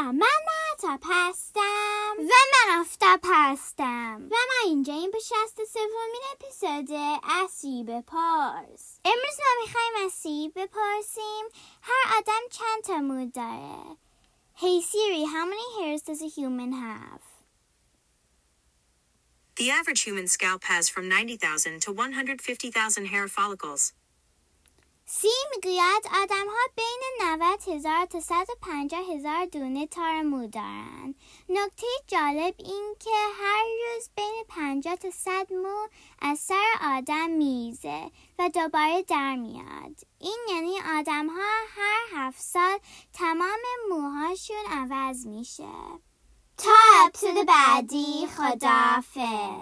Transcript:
سلام من معتاب هستم و من آفتاب هستم و ما اینجا این به شست سومین اپیزود اسی بپرس امروز ما میخوایم از سیری بپرسیم هر آدم چند تا مو داره Hey Siri, how many hairs does a human have? The average human scalp has from 90,000 to 150,000 hair follicles. می‌گوید آدم ها بین 90 هزار تا 150 هزار دونه تار مو دارند. نکته جالب این که هر روز بین 50 تا 100 مو از سر آدم میزه و دوباره در میاد. این یعنی آدم ها هر هفت سال تمام موهاشون عوض میشه. تا اپسود بعدی خدافز